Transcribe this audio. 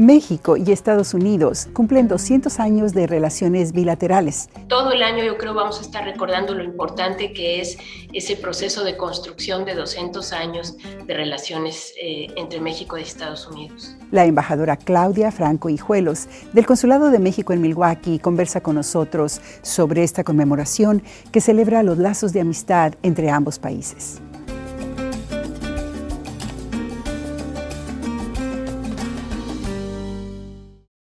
México y Estados Unidos cumplen 200 años de relaciones bilaterales. Todo el año yo creo vamos a estar recordando lo importante que es ese proceso de construcción de 200 años de relaciones eh, entre México y Estados Unidos. La embajadora Claudia Franco Hijuelos del Consulado de México en Milwaukee conversa con nosotros sobre esta conmemoración que celebra los lazos de amistad entre ambos países.